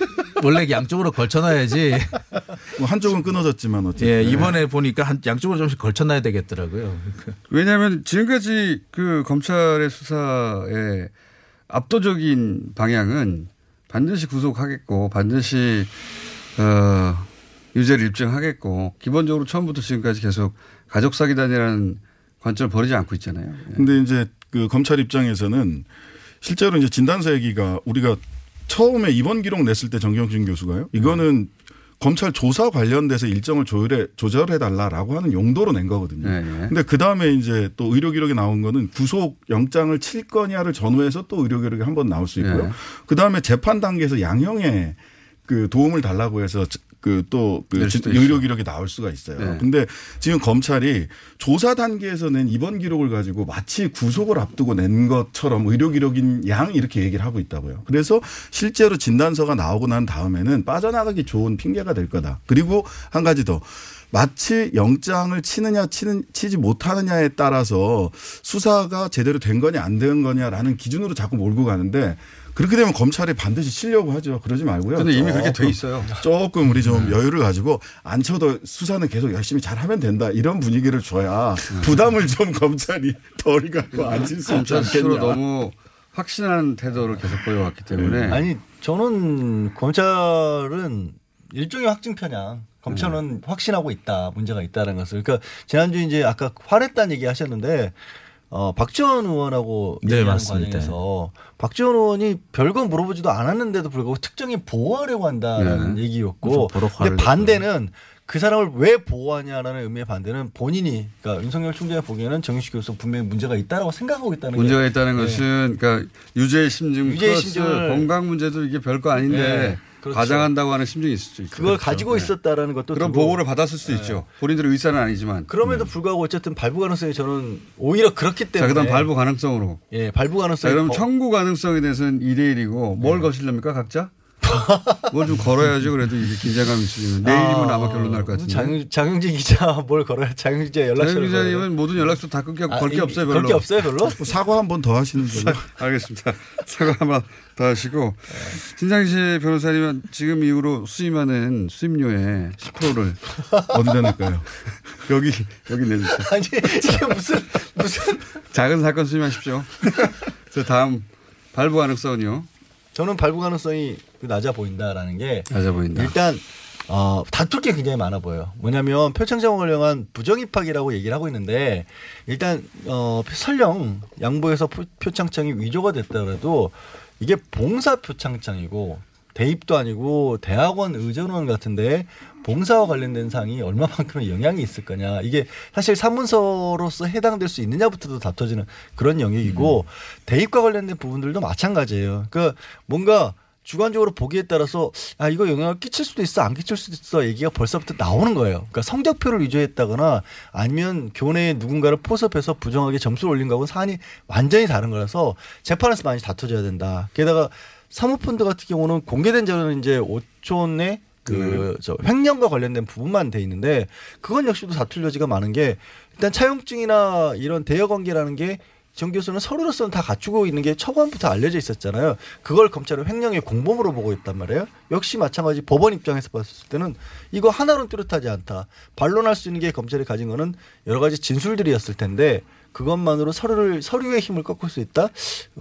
원래 양쪽으로 걸쳐놔야지. (laughs) 뭐 한쪽은 끊어졌지만 어쨌든. 예, 이번에 보니까 한 양쪽으로 좀씩 걸쳐놔야 되겠더라고요. 왜냐하면 지금까지 그 검찰의 수사의 압도적인 방향은 반드시 구속하겠고 반드시 어, 유죄를 입증하겠고 기본적으로 처음부터 지금까지 계속 가족 사기단이라는 관점을 버리지 않고 있잖아요. 근데 이제 그 검찰 입장에서는 실제로 이제 진단서 얘기가 우리가 처음에 입원 기록 냈을 때 정경진 교수가요. 이거는 검찰 조사 관련돼서 일정을 조율해 조절해 달라라고 하는 용도로 낸 거거든요. 네, 네. 근데 그 다음에 이제 또 의료 기록이 나온 거는 구속 영장을 칠 거냐를 전후해서 또 의료 기록이 한 번 나올 수 있고요. 네. 그 다음에 재판 단계에서 양형에 그 도움을 달라고 해서 그 또그 낼 수도 의료 있어요. 기록이 나올 수가 있어요. 네. 근데 지금 검찰이 조사 단계에서 낸 입원 기록을 가지고 마치 구속을 앞두고 낸 것처럼 의료 기록인 양 이렇게 얘기를 하고 있다고요. 그래서 실제로 진단서가 나오고 난 다음에는 빠져나가기 좋은 핑계가 될 거다. 그리고 한 가지 더. 마치 영장을 치느냐 치는 치지 못하느냐에 따라서 수사가 제대로 된 거냐 안 된 거냐라는 기준으로 자꾸 몰고 가는데 그렇게 되면 검찰이 반드시 치려고 하죠. 그러지 말고요. 근데 이미 그렇게 돼 있어요. 조금 우리 좀 여유를 가지고 안 쳐도 수사는 계속 열심히 잘 하면 된다. 이런 분위기를 줘야 부담을 좀 (laughs) 검찰이 덜 갖고 앉을 수 있지 검찰 스스로 않겠냐. 너무 확신하는 태도를 계속 보여왔기 때문에 아니 저는 검찰은 일종의 확증 편향. 검찰은 확신하고 있다 문제가 있다는 것을 그러니까 지난주 에 이제 아까 화냈다는 얘기 하셨는데 어 박지원 의원하고 네, 얘기하는 맞습니다. 과정에서 박지원 의원이 별거 물어보지도 않았는데도 불구하고 특정인 보호하려고 한다라는 네. 얘기였고 근데 반대는 그 사람을 왜 보호하냐라는 의미의 반대는 본인이 그러니까 윤석열 총장이 보기에는 정윤식 교수 분명히 문제가 있다라고 생각하고 있다는 문제가 게 있다는 네. 것은 그러니까 유죄의 심증 플러스 심증을- 건강 문제도 이게 별거 아닌데 네, 그렇죠. 과장한다고 하는 심증이 있을 수 있죠. 그걸 가지고 있었다라는 것도 그런 보고를 받았을 수 있죠. 본인들의 의사는 아니지만. 그럼에도 불구하고 어쨌든 발부 가능성이 저는 오히려 그렇기 때문에 자, 그다음 발부 가능성으로. 예, 발부 자, 가능성이 그럼 더- 청구 가능성에 대해서는 2대 1이고 뭘 네. 거실랍니까 각자? (laughs) 뭘 좀 걸어야죠. 그래도 이게 긴장감이 있으면 내일이면 아 마 결론 날 것 같은데. 장, 장영진 기자 (laughs) 뭘 걸어요? 장영진 기자 연락처 장영 기자님은 모든 연락처 다 끊겨 아, 걸게 이- 없어요. 걸 별로. 게 없어요, 별로? 사과 한 번 더 하시는 걸로. 알겠습니다. (laughs) 사과 한 번 더 하시고 신장시 변호사님은 지금 이후로 수임하는 수임료의 10%를 어디다 낼까요? 여기 여기 내주세요. 아니 이게 무슨 무슨 작은 사건 수임하십시오. 저 다음 발부 가능성은요. 저는 발부 가능성이 낮아 보인다라는 게 낮아 보인다. 일단 어, 다툴 게 굉장히 많아 보여요. 뭐냐면 표창장 관련한 부정입학이라고 얘기를 하고 있는데 일단 어, 설령 양보해서 표, 표창장이 위조가 됐더라도 이게 봉사 표창장이고 대입도 아니고 대학원 의전원 같은데 봉사와 관련된 사항이 얼마만큼의 영향이 있을 거냐. 이게 사실 사문서로서 해당될 수 있느냐부터도 다퉈지는 그런 영역이고 대입과 관련된 부분들도 마찬가지예요. 그러니까 뭔가 주관적으로 보기에 따라서 아 이거 영향을 끼칠 수도 있어 안 끼칠 수도 있어 얘기가 벌써부터 나오는 거예요. 그러니까 성적표를 위조했다거나 아니면 교내에 누군가를 포섭해서 부정하게 점수를 올린 거하고는 사안이 완전히 다른 거라서 재판에서 많이 다퉈져야 된다. 게다가 사모펀드 같은 경우는 공개된 자료는 이제 5촌의 그저 횡령과 관련된 부분만 돼 있는데 그건 역시도 다툴 여지가 많은 게 일단 차용증이나 이런 대여 관계라는 게 정 교수는 서류로서는 다 갖추고 있는 게 처음부터 알려져 있었잖아요. 그걸 검찰은 횡령의 공범으로 보고 있단 말이에요. 역시 마찬가지 법원 입장에서 봤을 때는 이거 하나로는 뚜렷하지 않다. 반론할 수 있는 게 검찰이 가진 거는 여러 가지 진술들이었을 텐데 그것만으로 서류를 서류의 힘을 꺾을 수 있다.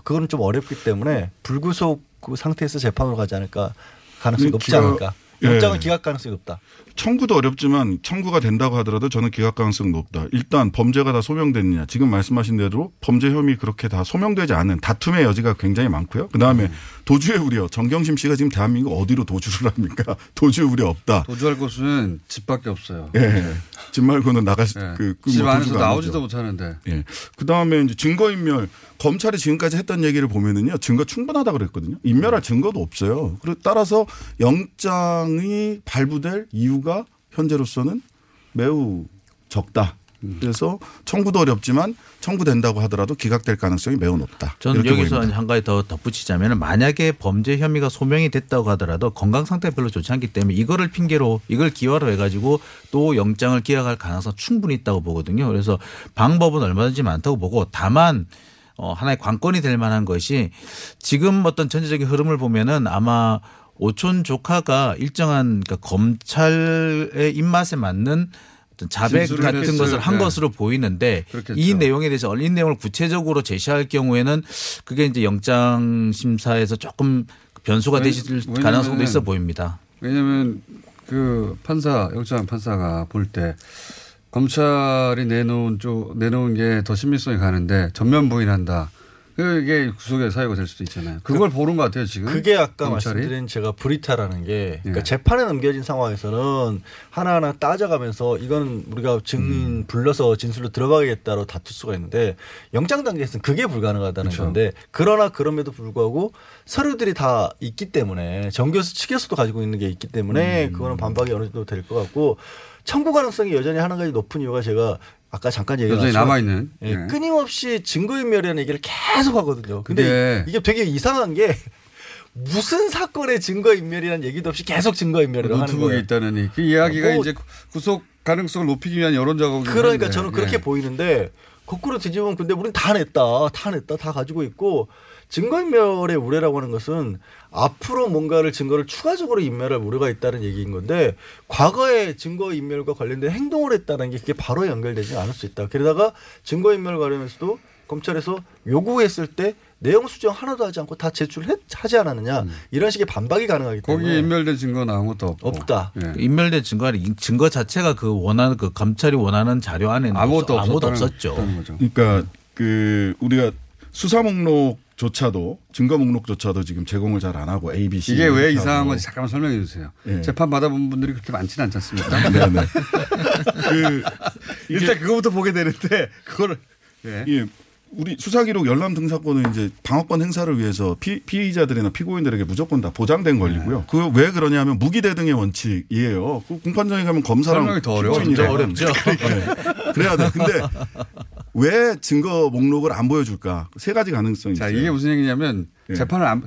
그거는 좀 어렵기 때문에 불구속 그 상태에서 재판으로 가지 않을까 가능성이 음, 높지 않을까. 예. 영장은 기각 가능성이 높다. 청구도 어렵지만 청구가 된다고 하더라도 저는 기각 가능성 높다. 일단 범죄가 다 소명됐느냐. 지금 말씀하신 대로 범죄 혐의 그렇게 다 소명되지 않은 다툼의 여지가 굉장히 많고요. 그다음에 음. 도주의 우려. 정경심 씨가 지금 대한민국 어디로 도주를 합니까? (laughs) 도주의 우려 없다. 도주할 곳은 집밖에 없어요. 예. 집 말고는 나갈 수, 그, 그 집 뭐 안에서 도주가 나오지도. 못하는데. 예. 그 다음에 이제 증거인멸. 검찰이 지금까지 했던 얘기를 보면은요, 증거 충분하다 그랬거든요. 인멸할 증거도 없어요. 그리고 따라서 영장이 발부될 이유가 현재로서는 매우 적다. 그래서 청구도 어렵지만 청구된다고 하더라도 기각될 가능성이 매우 높다. 저는 여기서 보입니다. 한 가지 더 덧붙이자면 만약에 범죄 혐의가 소명이 됐다고 하더라도 건강 상태가 별로 좋지 않기 때문에 이거를 핑계로 이걸 기화로 해가지고 또 영장을 기각할 가능성 충분히 있다고 보거든요. 그래서 방법은 얼마든지 많다고 보고 다만 어, 하나의 관건이 될 만한 것이 지금 어떤 전체적인 흐름을 보면은 아마 오촌 조카가 일정한 그러니까 검찰의 입맛에 맞는 어떤 자백 같은 했어요. 것을 한 네. 것으로 보이는데 그렇겠죠. 이 내용에 대해서 이 내용을 구체적으로 제시할 경우에는 그게 이제 영장 심사에서 조금 변수가 왜- 되실 가능성도 있어 보입니다. 왜냐하면 그 판사 영장 판사가 볼 때 검찰이 내놓은 쪽 내놓은 게 더 신빙성이 가는데 전면 부인한다. 그게 구속의 사유가 될 수도 있잖아요. 그걸 보는 것 같아요 지금. 그게 아까 검찰이. 말씀드린 제가 브리타라는 게 그러니까 예. 재판에 넘겨진 상황에서는 하나하나 따져가면서 이건 우리가 음. 증인 불러서 진술로 들어가겠다로 다툴 수가 있는데 영장 단계에서는 그게 불가능하다는 그렇죠. 건데 그러나 그럼에도 불구하고 서류들이 다 있기 때문에 정교수 측에서도 가지고 있는 게 있기 때문에 음. 그거는 반박이 어느 정도 될 것 같고 청구 가능성이 여전히 하나 가지 높은 이유가 제가 아까 잠깐 얘기 여전히 남아 있는. 예, 네. 끊임없이 증거인멸이라는 얘기를 계속 하거든요. 근데 이게 되게 이상한 게 무슨 사건의 증거인멸이라는 얘기도 없이 계속 증거인멸을 하는 거예요. 있다느니 그 이야기가 뭐- 이제 구속 가능성을 높이기 위한 여론 작업이 그러니까 저는 그렇게 보이는데 거꾸로 뒤집으면 근데 우린 다 냈다, 다 냈다, 다 가지고 있고 증거인멸의 우려라고 하는 것은 앞으로 뭔가를 증거를 추가적으로 인멸할 우려가 있다는 얘기인 건데 과거에 증거인멸과 관련된 행동을 했다는 게 그게 바로 연결되지 않을 수 있다. 게다가 증거인멸 관련해서도 검찰에서 요구했을 때 내용 수정 하나도 하지 않고 다 제출하지 않았느냐 이런 식의 반박이 가능하기 때문에 거기에 인멸된 증거 나온 것도 없고. 없다. 예. 그 인멸된 이 증거 자체가 그 원하는 그 검찰이 원하는 자료 안에 아무것도 아무것도 없었다는- 없었죠. 거죠. 그러니까 그 우리가 수사 목록조차도 증거 목록조차도 지금 제공을 잘 안 하고 A, B, C 이게 왜 이상한. 건지 잠깐만 설명해 주세요. 예. 재판 받아본 분들이 그렇게 많지는 않지 않습니까? 네네. 그 일단 그거부터 보게 되는데 그거를 예. 예. 우리 수사기록 열람 등사권은 이제 방어권 행사를 위해서 피, 피의자들이나 피고인들에게 무조건 다 보장된 네. 권리고요. 그왜 그러냐면 무기대 등의 원칙이에요. 그 공판장에 가면 검사랑 설명이 더 어려워. 어렵죠. (laughs) 네. 그래야 돼. 근데 (laughs) 왜 증거 목록을 안 보여줄까? 세 가지 가능성이 자 있어요. 이게 무슨 얘기냐면 예. 재판을 안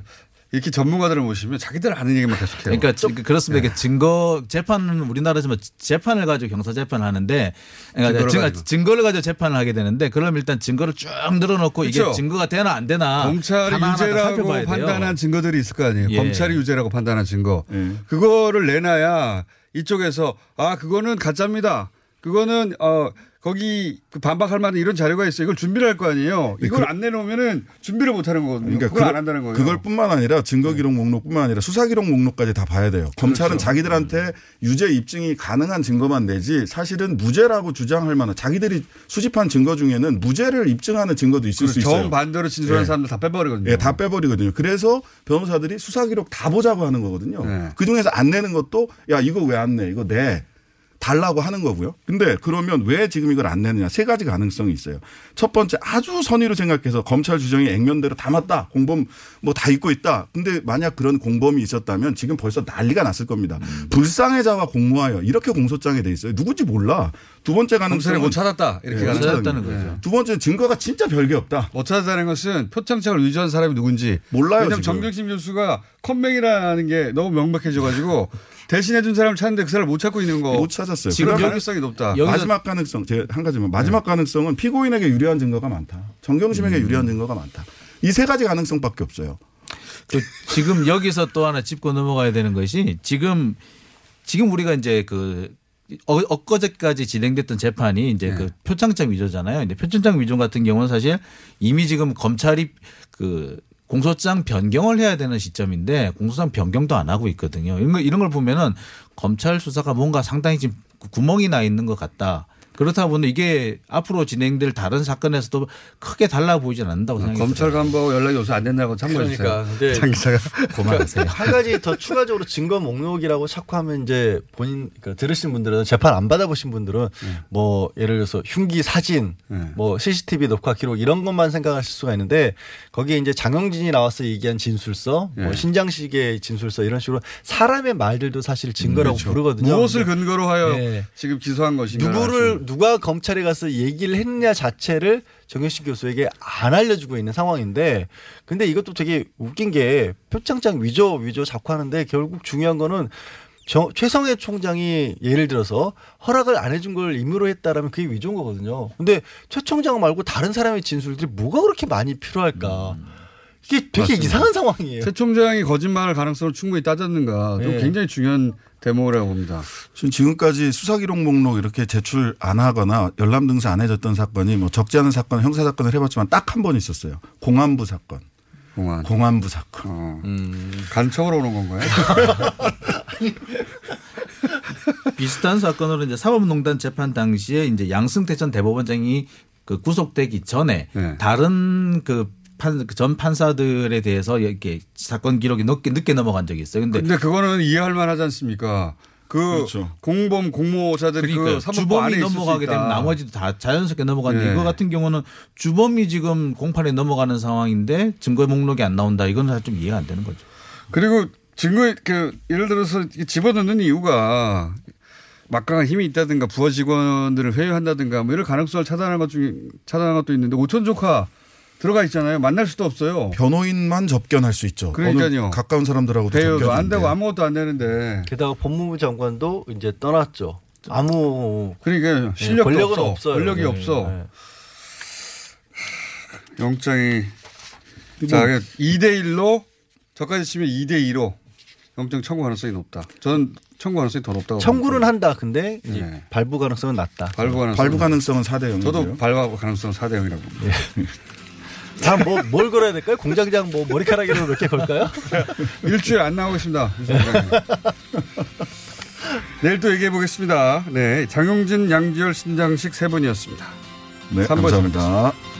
이렇게 전문가들을 모시면 자기들 아는 얘기만 계속해요. 그러니까 지- 그렇습니다. 이게 증거 재판은 우리나라에서는 재판을 가지고 형사 재판을 하는데 그러니까 증거를 증- 가지고. 증거 를 가지고 재판을 하게 되는데 그럼 일단 증거를 쭉 늘어놓고 이게 그렇죠. 증거가 되나 안 되나 검찰이 유죄라고 살펴봐야 돼요. 판단한 증거들이 있을 거 아니에요. 예. 검찰이 유죄라고 판단한 증거. 예. 그거를 내놔야 이쪽에서 아 그거는 가짜입니다. 그거는 어 거기 그 반박할 만한 이런 자료가 있어. 요 이걸 준비를 할 거 아니에요. 이걸 그- 안 내놓으면은 준비를 못 하는 거거든요. 그러니까 그걸 그- 안 한다는 거예요. 그걸 뿐만 아니라 증거 기록 목록뿐만 아니라 수사 기록 목록까지 다 봐야 돼요. 검찰은 그렇죠. 자기들한테 유죄 입증이 가능한 증거만 내지 사실은 무죄라고 주장할 만한 자기들이 수집한 증거 중에는 무죄를 입증하는 증거도 있을 수 있어요. 정반대로 진술하는 예. 사람들 다 빼버리거든요. 예, 다 빼버리거든요. 그래서 변호사들이 수사 기록 다 보자고 하는 거거든요. 네. 그 중에서 안 내는 것도 야 이거 왜 안 내? 이거 내. 달라고 하는 거고요. 근데 그러면 왜 지금 이걸 안 내느냐? 세 가지 가능성이 있어요. 첫 번째 아주 선의로 생각해서 검찰 주장이 액면대로 다 맞다. 공범 뭐다 있고 있다. 근데 만약 그런 공범이 있었다면 지금 벌써 난리가 났을 겁니다. 음. 불상해자와 공모하여 이렇게 공소장에 돼 있어요. 누군지 몰라. 두 번째 가능성은 못 찾았다. 이렇게 예, 가는 못 찾았다는 거죠. 두 번째 증거가 진짜 별게 없다. 못 찾았다는 것은 표창장을 위조한 사람이 누군지 몰라요, 왜냐면 지금. 정경심 교수가 컴맹이라는 게 너무 명백해져 가지고 (laughs) 대신해 준 사람 을 찾는데 그 사람 을 못 찾고 있는 거. 못 찾았어요. 지금 가능성이 높다. 마지막 가능성, 제가 한 가지만 마지막 가능성은 피고인에게 유리한 증거가 많다. 정경심에게 유리한 증거가 많다. 이 세 가지 가능성밖에 없어요. 그 지금 여기서 또 하나 짚고 넘어가야 되는 것이 지금 지금 우리가 이제 그 어, 엊그제까지 진행됐던 재판이 이제 네. 그 표창장 위조잖아요. 근데 표창장 위조 같은 경우는 사실 이미 지금 검찰이 그 공소장 변경을 해야 되는 시점인데 공소장 변경도 안 하고 있거든요. 이런 걸 보면은 검찰 수사가 뭔가 상당히 지금 구멍이 나 있는 것 같다. 그렇다 보니 이게 앞으로 진행될 다른 사건에서도 크게 달라 보이진 않는다고 생각합니다. 검찰 간부하고 연락이 요새 안 된다고 참고해 주세요. 그러니까 장 기자가 고마우세요. 한 가지 더 추가적으로 증거 목록이라고 자꾸 하면 이제 본인 그러니까 들으신 분들은 재판 안 받아보신 분들은 뭐 예를 들어서 흉기 사진, 뭐 CCTV 녹화 기록 이런 것만 생각하실 수가 있는데 거기에 이제 장영진이 나와서 얘기한 진술서, 뭐 예. 신장식의 진술서 이런 식으로 사람의 말들도 사실 증거라고 그렇죠. 부르거든요. 무엇을 근거로 하여 네. 지금 기소한 것인가? 누구를 누가 검찰에 가서 얘기를 했느냐 자체를 정현식 교수에게 안 알려주고 있는 상황인데 근데 이것도 되게 웃긴 게 표창장 위조 위조 자꾸 하는데 결국 중요한 거는 저, 최성해 총장이 예를 들어서 허락을 안 해준 걸 임의로 했다라면 그게 위조인 거거든요. 근데 최 총장 말고 다른 사람의 진술들이 뭐가 그렇게 많이 필요할까? 이게 되게 맞습니다. 이상한 상황이에요. 최 총장이 거짓말할 가능성을 충분히 따졌는가? 좀 네. 굉장히 중요한 대목이라고 봅니다. 지금 지금까지 수사 기록 목록 이렇게 제출 안 하거나 열람 등사 안 해줬던 사건이 뭐 적지 않은 사건, 형사 사건을 해봤지만 딱 한 번 있었어요. 공안부 사건. 공안. 공안부 사건. 어. 간첩으로 오는 건가요? (laughs) 비슷한 사건으로 이제 사법농단 재판 당시에 이제 양승태 전 대법원장이 그 구속되기 전에 네. 다른 그 판, 전 판사들에 대해서 이렇게 사건 기록이 늦게, 늦게 넘어간 적이 있어요. 근데, 근데 그거는 이해할 만하지 않습니까? 그 그렇죠. 공범 그러니까 그 주범이 넘어가게. 되면 나머지도 다 자연스럽게 넘어가는데 네. 이거 같은 경우는 주범이 지금 공판에 넘어가는 상황인데 증거 목록이 안 나온다. 이건 사실 좀 이해가 안 되는 거죠. 그리고 증거 그 예를 들어서 집어넣는 이유가 막강한 힘이 있다든가 부하 직원들을 회유한다든가 뭐 이런 가능성을 차단하는 것 중에 차단하는 것도 있는데 오천 조카 들어가 있잖아요. 만날 수도 없어요. 변호인만 접견할 수 있죠. 그러니까요. 가까운 사람들하고도 대여도 접견인데. 안 되고 아무것도 안 되는데. 게다가 법무부 장관도 이제 떠났죠. 아무 그러니까 네, 실력도 권력은 없어. 없어 요. 권력이 네, 없어. 네. 영장이 자, 2대 1로 저까지 치면 2대 2로 영장 청구 가능성이 높다. 저는 청구 가능성이 더 높다고. 청구는 한다. 근데 이제 네. 발부 가능성은 낮다. 발부 가능성. 발부 가능성은 4대 0이고요. 저도 발부 가능성은 4대 0이라고. 다음 뭐, 뭘 걸어야 될까요? 공장장 뭐 머리카락이라도 몇개 걸까요? (laughs) 일주일 안 나오겠습니다. (laughs) 내일 또 얘기해 보겠습니다. 네. 장용진, 양지열, 신장식 세 분이었습니다. 네, 감사합니다. 뵙겠습니다.